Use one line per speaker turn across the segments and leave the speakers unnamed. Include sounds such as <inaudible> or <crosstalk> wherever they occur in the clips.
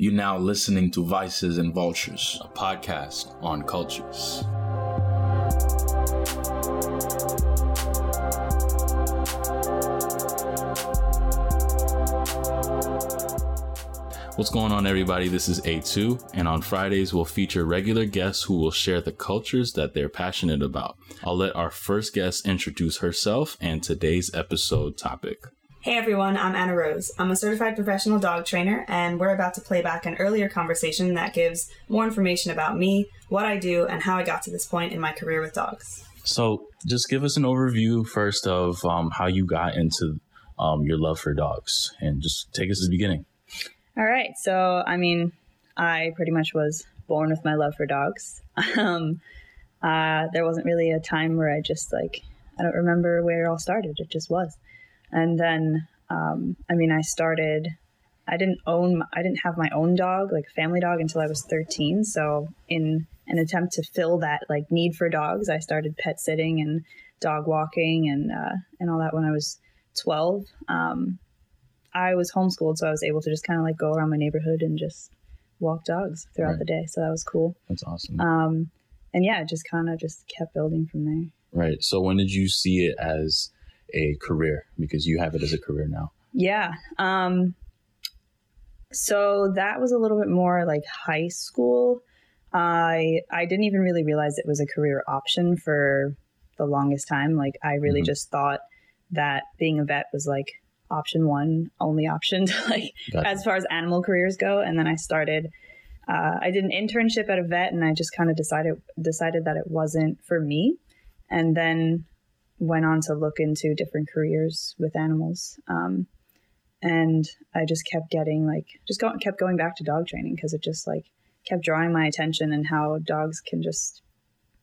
You're now listening to Vices and Vultures, a podcast on cultures. What's going on, everybody? This is A2, and on Fridays, we'll feature regular guests who will share the cultures that they're passionate about. I'll let our first guest introduce herself and today's episode topic.
Hey everyone, I'm Annarose. I'm a certified professional dog trainer, and we're about to play back an earlier conversation that gives more information about me, what I do, and how I got to this point in my career with dogs.
So, just give us an overview first of um, how you got into um, your love for dogs, and just take us to the beginning.
All right. So, I mean, I pretty much was born with my love for dogs. <laughs> Um, uh, there wasn't really a time where I just like, I don't remember where it all started. It just was. And then, um, I mean, I started, I didn't own, I didn't have my own dog, like a family dog, until I was 13. So, in an attempt to fill that like need for dogs, I started pet sitting and dog walking and uh, and all that when I was 12. Um, I was homeschooled, so I was able to just kind of like go around my neighborhood and just walk dogs throughout right. the day. So that was cool.
That's awesome.
Um, and yeah, it just kind of just kept building from there.
Right. So when did you see it as a career because you have it as a career now.
Yeah. Um, so that was a little bit more like high school. I I didn't even really realize it was a career option for the longest time. Like I really mm-hmm. just thought that being a vet was like option one, only option <laughs> to like gotcha. as far as animal careers go. And then I started. Uh, I did an internship at a vet, and I just kind of decided decided that it wasn't for me. And then went on to look into different careers with animals. Um, and I just kept getting like, just go, kept going back to dog training because it just like kept drawing my attention and how dogs can just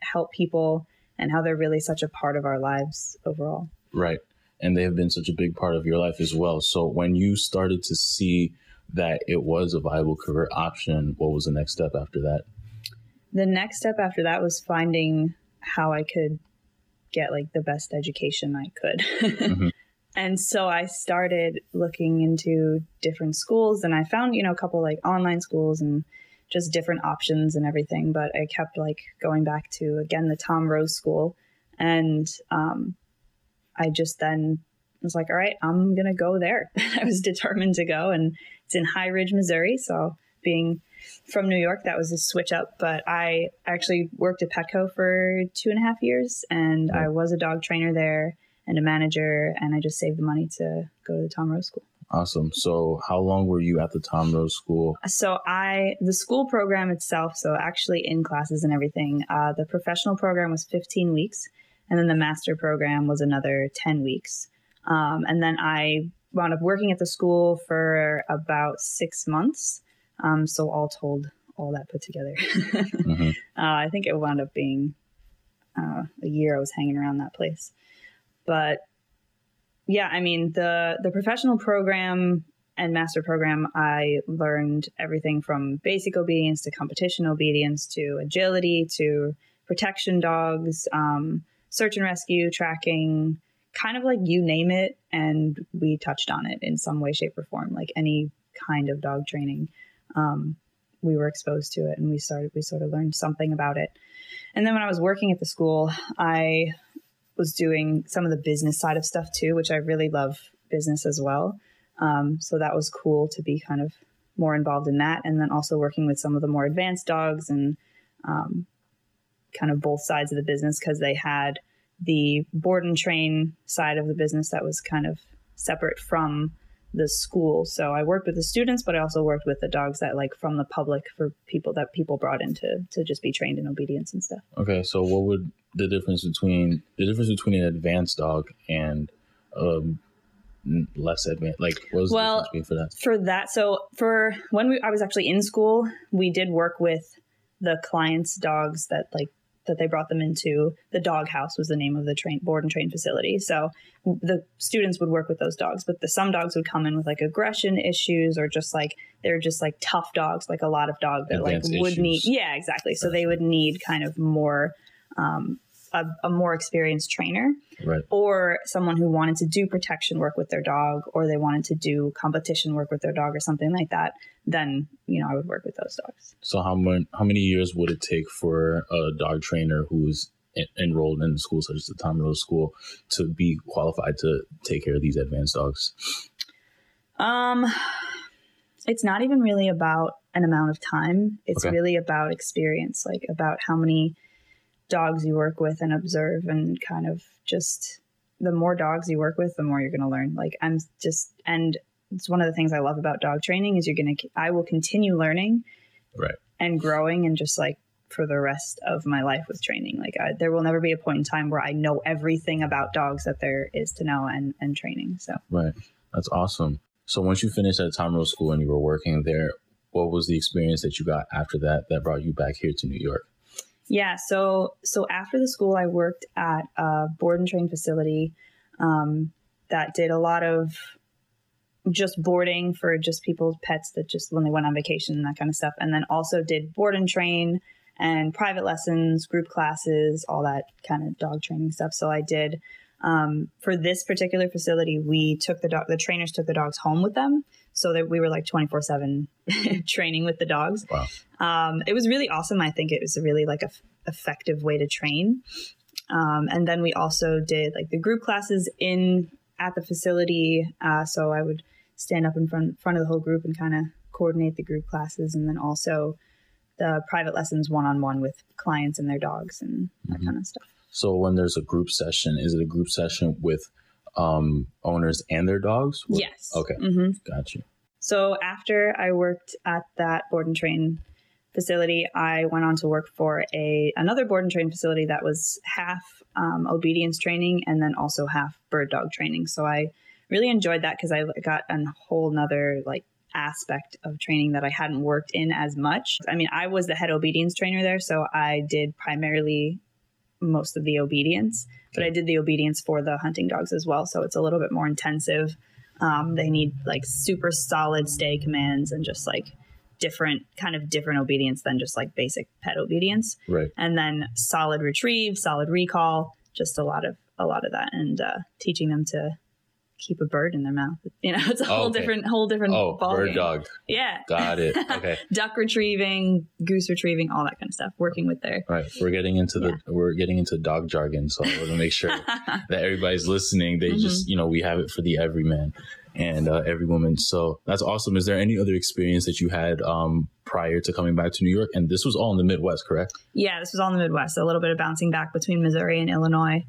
help people and how they're really such a part of our lives overall.
Right. And they have been such a big part of your life as well. So when you started to see that it was a viable career option, what was the next step after that?
The next step after that was finding how I could get like the best education I could. mm-hmm. <laughs> And so I started looking into different schools and I found, you know, a couple like online schools and just different options and everything. But I kept like going back to again the Tom Rose School. And um, I just then was like, all right, I'm going to go there. <laughs> I was determined to go. And it's in High Ridge, Missouri. So being from New York, that was a switch up. But I actually worked at Petco for two and a half years, and I was a dog trainer there and a manager, and I just saved the money to go to the Tom Rose School.
Awesome. So, how long were you at the Tom Rose School?
So, I the school program itself. So, actually, in classes and everything, uh, the professional program was 15 weeks, and then the master program was another 10 weeks. Um, and then I wound up working at the school for about six months. Um, so all told, all that put together, <laughs> mm-hmm. uh, I think it wound up being uh, a year I was hanging around that place. But yeah, I mean the the professional program and master program, I learned everything from basic obedience to competition obedience to agility to protection dogs, um, search and rescue, tracking, kind of like you name it, and we touched on it in some way, shape, or form, like any kind of dog training um, we were exposed to it and we started we sort of learned something about it. And then when i was working at the school i was doing some of the business side of stuff too which i really love business as well. Um, so that was cool to be kind of more involved in that and then also working with some of the more advanced dogs and um, kind of both sides of the business because they had the board and train side of the business that was kind of separate from the school. So I worked with the students, but I also worked with the dogs that like from the public for people that people brought in to, to just be trained in obedience and stuff.
Okay. So what would the difference between the difference between an advanced dog and um less advanced like what was well, the difference for that?
For that so for when we I was actually in school, we did work with the clients' dogs that like that they brought them into. The dog house was the name of the train board and train facility. So the students would work with those dogs, but the some dogs would come in with like aggression issues or just like they're just like tough dogs, like a lot of dogs that Advanced like would issues. need yeah, exactly. So they would need kind of more um, a, a more experienced trainer
Right.
or someone who wanted to do protection work with their dog or they wanted to do competition work with their dog or something like that, then, you know, I would work with those dogs.
So how many how many years would it take for a dog trainer who's en- enrolled in a school such as the Tom Rose School to be qualified to take care of these advanced dogs?
Um, it's not even really about an amount of time. It's
Okay.
really about experience, like about how many dogs you work with and observe, and kind of just the more dogs you work with, the more you're going to learn. Like I'm just, and it's one of the things I love about dog training is you're going to, I will continue learning,
Right.
and growing, and just like for the rest of my life with training. Like I, there will never be a point in time where I know everything about dogs that there is to know and and training. So.
Right. That's awesome. So once you finished at Tom Rose School and you were working there, what was the experience that you got after that that brought you back here to New York?
Yeah, so so after the school, I worked at a board and train facility um, that did a lot of just boarding for just people's pets that just when they went on vacation and that kind of stuff, and then also did board and train and private lessons, group classes, all that kind of dog training stuff. So I did. Um, for this particular facility, we took the dog. The trainers took the dogs home with them, so that we were like twenty four seven <laughs> training with the dogs.
Wow.
Um, it was really awesome. I think it was a really like a f- effective way to train. Um, and then we also did like the group classes in at the facility. Uh, so I would stand up in front front of the whole group and kind of coordinate the group classes, and then also the private lessons one on one with clients and their dogs and that
Mhm.
kind of stuff.
So when there's a group session, is it a group session with um, owners and their dogs? What-
Yes.
Okay.
hmm
Got you.
So after I worked at that board and train facility, I went on to work for a another board and train facility that was half um, obedience training and then also half bird dog training. So I really enjoyed that because I got a whole nother like aspect of training that I hadn't worked in as much. I mean, I was the head obedience trainer there, so I did primarily most of the obedience, but I did the obedience for the hunting dogs as well. So it's a little bit more intensive. Um, they need like super solid stay commands and just like different kind of different obedience than just like basic pet obedience.
Right.
And then solid retrieve, solid recall, just a lot of a lot of that, and uh, teaching them to keep a bird in their mouth. <laughs> You know, it's a whole
Okay.
different whole different
Oh,
ball
bird
game.
dog.
Yeah.
Got it. <laughs> Okay.
Duck retrieving, goose retrieving, all that kind of stuff. Working with their
All right. We're getting into the we're getting into dog jargon, so I want to make sure <laughs> that everybody's listening. They
Mhm.
just, you know, we have it for the everyman and uh, every woman. So that's awesome. Is there any other experience that you had um, prior to coming back to New York? And this was all in the Midwest, correct?
Yeah, this was all in the Midwest. So A little bit of bouncing back between Missouri and Illinois.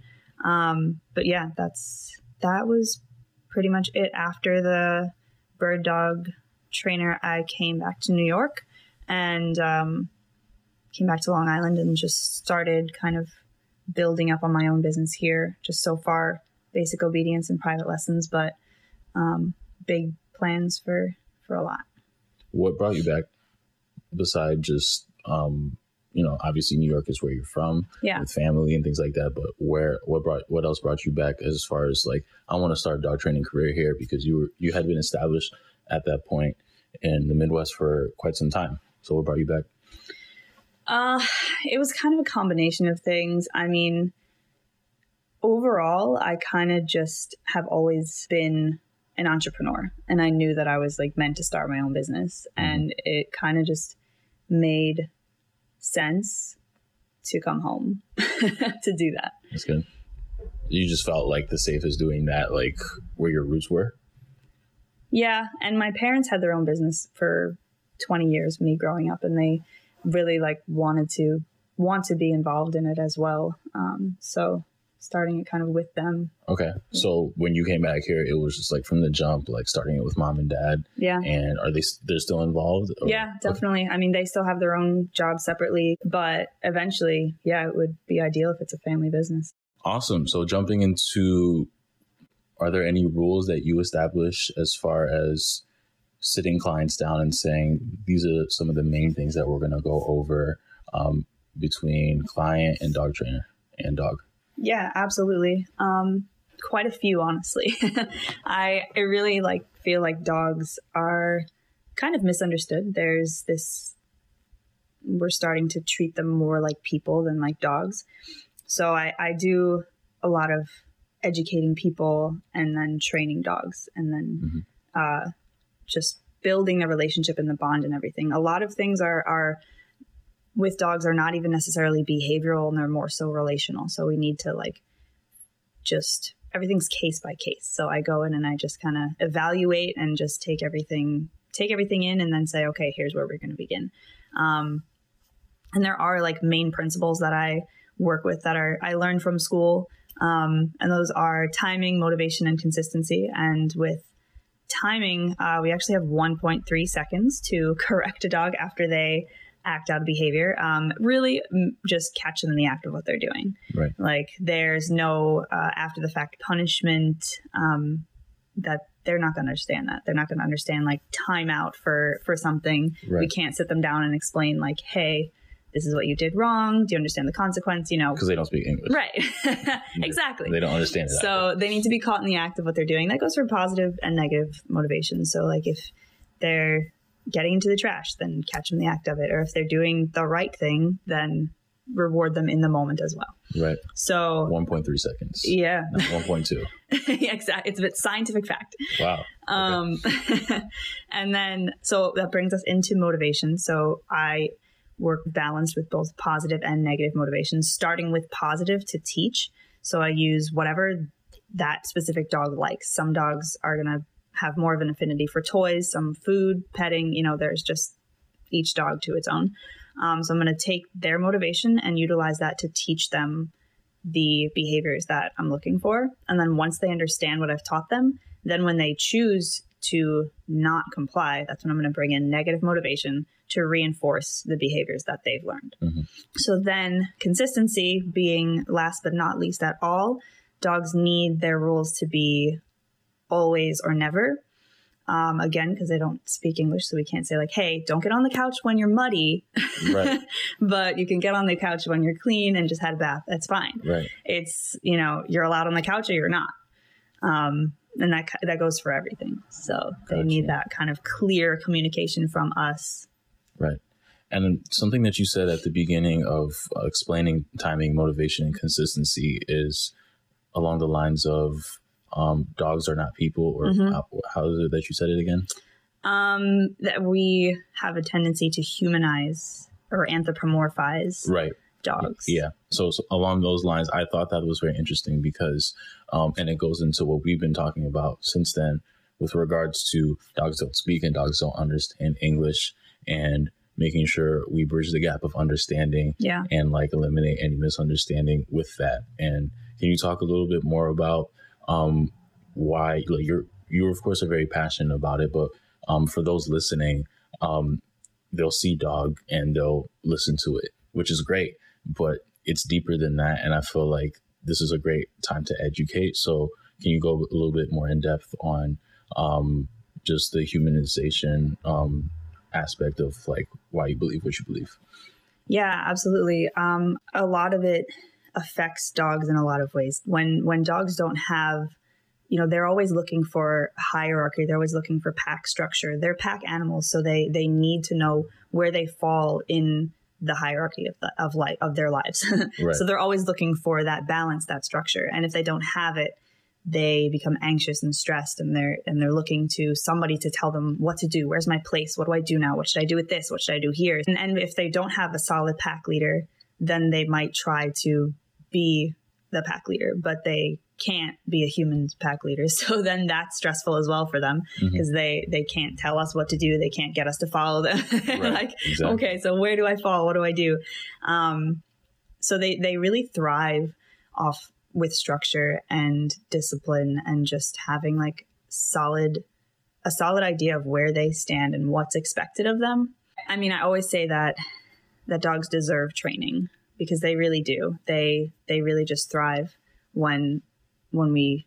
Um, but yeah, that's that was pretty much it. After the bird dog trainer, I came back to New York and um, came back to Long Island and just started kind of building up on my own business here. Just so far, basic obedience and private lessons, but um, big plans for for a lot.
What brought you back beside just, um, you know, obviously New York is where you're from
Yeah.
with family and things like that. But where, what brought, what else brought you back as far as like, I want to start a dog training career here because you were, you had been established at that point in the Midwest for quite some time. So what brought you back?
Uh, it was kind of a combination of things. I mean, overall, I kind of just have always been an entrepreneur, and I knew that I was like meant to start my own business, and it kind of just made sense to come home <laughs> to do that.
That's good. You just felt like the safest doing that, like where your roots were.
Yeah, and my parents had their own business for 20 years me growing up and they really like wanted to want to be involved in it as well. Um, so starting it kind of with them.
Okay. So when you came back here, it was just like from the jump, like starting it with mom and dad.
Yeah.
And are they they're still involved? or-
Yeah, definitely. I mean, they still have their own jobs separately, but eventually, yeah, it would be ideal if it's a family business.
Awesome. So jumping into, are there any rules that you establish as far as sitting clients down and saying these are some of the main things that we're going to go over um, between client and dog trainer and dog?
Yeah, absolutely. Um, quite a few, honestly. <laughs> I I really like feel like dogs are kind of misunderstood. There's this we're starting to treat them more like people than like dogs. So I, I do a lot of educating people and then training dogs and then uh, just building the relationship and the bond and everything. A lot of things are are with dogs are not even necessarily behavioral and they're more so relational. So we need to like just everything's case by case. So I go in and I just kind of evaluate and just take everything take everything in and then say, okay, here's where we're going to begin. Um, and there are like main principles that I work with that are I learned from school, um, and those are timing, motivation, and consistency. And with timing, uh, we actually have 1.3 seconds to <laughs> correct a dog after they act out of behavior. Um, really, m- just catch them in the act of what they're doing.
Right.
Like there's no uh, after the fact punishment um, that they're not going to understand that they're not going to understand like timeout for for something. We can't sit them down and explain like, hey, this is what you did wrong. Do you understand the consequence? You know,
Because they don't speak English.
right? <laughs> exactly.
They don't understand it.
So they need to be caught in the act of what they're doing. That goes for positive and negative motivation. So like if they're getting into the trash, then catch them the act of it. Or if they're doing the right thing, then reward them in the moment as well.
right.
So
1.3 seconds.
yeah,
Not 1.2.
exactly. It's a bit scientific fact.
Wow.
Um, <laughs> and then, so that brings us into motivation. So I work balanced with both positive and negative motivations, starting with positive to teach. So I use whatever that specific dog likes. Some dogs are going to have more of an affinity for toys, some food, petting, you know, there's just each dog to its own. Um, so I'm going to take their motivation and utilize that to teach them the behaviors that I'm looking for. And then once they understand what I've taught them, then when they choose to not comply, that's when I'm going to bring in negative motivation to reinforce the behaviors that they've learned.
Mhm.
So then consistency being last but not least at all, dogs need their rules to be always or never. Um, again, because they don't speak English, so we can't say like, "Hey, don't get on the couch when you're muddy,"
Right. <laughs>
but you can get on the couch when you're clean and just had a bath. That's fine
Right.
it's you know you're allowed on the couch or you're not um and that that goes for everything so they need that kind of clear communication from us
Right. And something that you said at the beginning of uh, explaining timing, motivation, and consistency is along the lines of um, dogs are not people, or
Mhm.
how, how is it that you said it again?
um that we have a tendency to humanize or anthropomorphize
Right.
dogs
Yeah. So, so along those lines, I thought that was very interesting because, um, and it goes into what we've been talking about since then with regards to dogs don't speak and dogs don't understand English and making sure we bridge the gap of understanding
yeah
and like eliminate any misunderstanding with that. And can you talk a little bit more about um, why like you're you of course are very passionate about it, but um, for those listening, um, they'll see dog and they'll listen to it, which is great, but it's deeper than that. And I feel like this is a great time to educate. So can you go a little bit more in depth on um, just the humanization um, aspect of like why you believe what you believe?
Yeah, absolutely. Um, a lot of it affects dogs in a lot of ways. When when dogs don't have, you know, they're always looking for hierarchy. They're always looking for pack structure. They're pack animals, so they they need to know where they fall in the hierarchy of the of life of their lives. <laughs>
Right.
so they're always looking for that balance, that structure. And if they don't have it, they become anxious and stressed and they're and they're looking to somebody to tell them what to do where's my place what do i do now what should i do with this what should i do here and, and if they don't have a solid pack leader then they might try to be the pack leader but they can't be a human pack leader. <laughs> So then that's stressful as well for them because they they can't tell us what to do. They can't get us to follow them. <laughs> Like
exactly.
okay so where do i fall? What do i do? Um, so they they really thrive off with structure and discipline and just having like solid a solid idea of where they stand and what's expected of them. I mean i always say that that dogs deserve training because they really do they they really just thrive when when we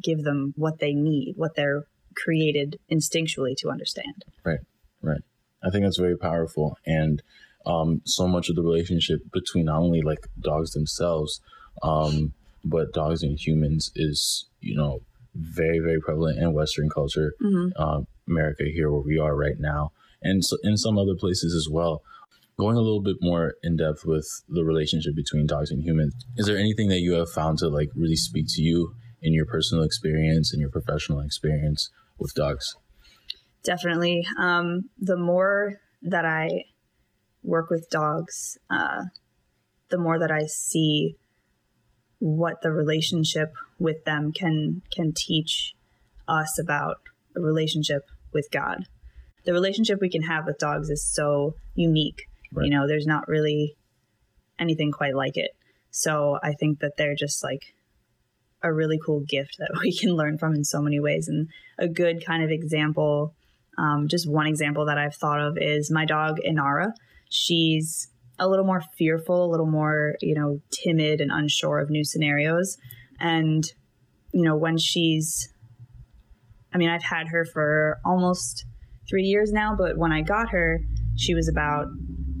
give them what they need what they're created instinctually to understand Right.
Right. I think that's very powerful. And um, so much of the relationship between not only like dogs themselves, um, but dogs and humans is, you know, very, very prevalent in Western culture,
mm-hmm.
uh, America here where we are right now, and so in some other places as well. Going a little bit more in depth with the relationship between dogs and humans, is there anything that you have found to like really speak to you in your personal experience and your professional experience with dogs?
Definitely. Um, the more that I work with dogs, uh, the more that I see what the relationship with them can can teach us about a relationship with God. The relationship we can have with dogs is so unique. Right. You know, there's not really anything quite like it. So I think that they're just like a really cool gift that <laughs> we can learn from in so many ways. And a good kind of example, um, just one example that I've thought of is my dog Inara. She's a little more fearful, a little more, you know, timid and unsure of new scenarios. And, you know, when she's, I mean, I've had her for almost three years now, but when I got her, she was about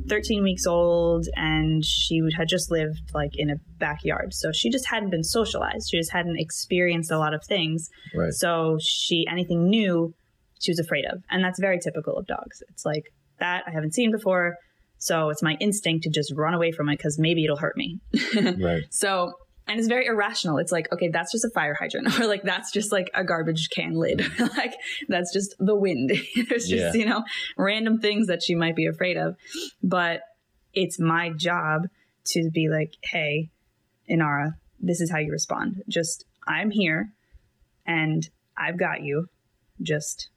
13 weeks old and she had just lived like in a backyard. So she just hadn't been socialized. She just hadn't experienced a lot of things. Right. So she, anything new, she was afraid of. And that's very typical of dogs. It's like that I haven't seen before. So it's my instinct to just run away from it because maybe it'll hurt me. <laughs> right. So, and it's very irrational. It's like, okay, that's just a fire hydrant, <laughs> or like that's just like a garbage can lid. <laughs> like that's just the wind. <laughs> it's just, yeah. you know, random things that she might be afraid of. But it's my job to be like, hey, Inara, this is how you respond. Just, I'm here and I've got you. Just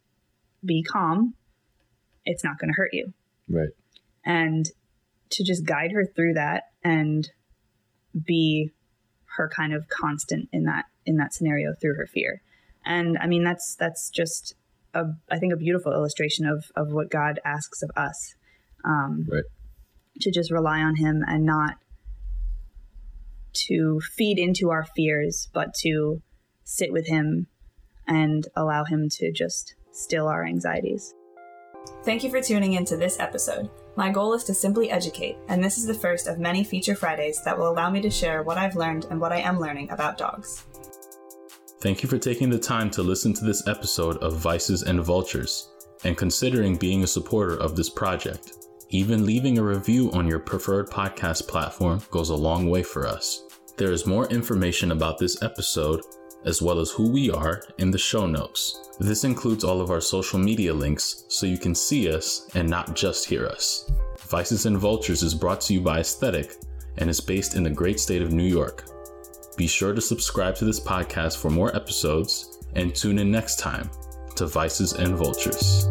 be calm. It's not going to hurt you.
Right
and to just guide her through that and be her kind of constant in that in that scenario through her fear. And i mean that's that's just a i think a beautiful illustration of of what god asks of us um right. to just rely on him and not to feed into our fears but to sit with him and allow him to just still our anxieties.
Thank you for tuning in to this episode. My goal is to simply educate, and this is the first of many Feature Fridays that will allow me to share what I've learned and what I am learning about dogs.
Thank you for taking the time to listen to this episode of Vices and Vultures and considering being a supporter of this project. Even leaving a review on your preferred podcast platform goes a long way for us. There is more information about this episode as well as who we are in the show notes. This includes all of our social media links so you can see us and not just hear us. Vices and Vultures is brought to you by Aesthetic and is based in the great state of New York. Be sure to subscribe to this podcast for more episodes and tune in next time to Vices and Vultures.